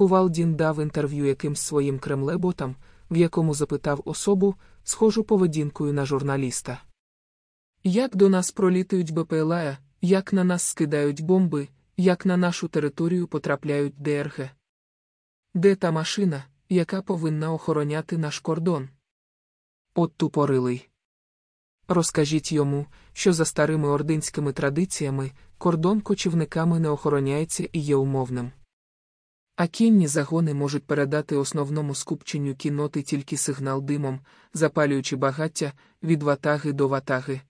Кувалдін дав інтерв'ю якимсь своїм кремлеботам, в якому запитав особу, схожу поведінкою на журналіста. Як до нас пролітають БПЛА, як на нас скидають бомби, як на нашу територію потрапляють ДРГ? Де та машина, яка повинна охороняти наш кордон? От тупорилий. Розкажіть йому, що за старими ординськими традиціями кордон кочівниками не охороняється і є умовним. А кінні загони можуть передати основному скупченню кінноти тільки сигнал димом, запалюючи багаття від ватаги до ватаги,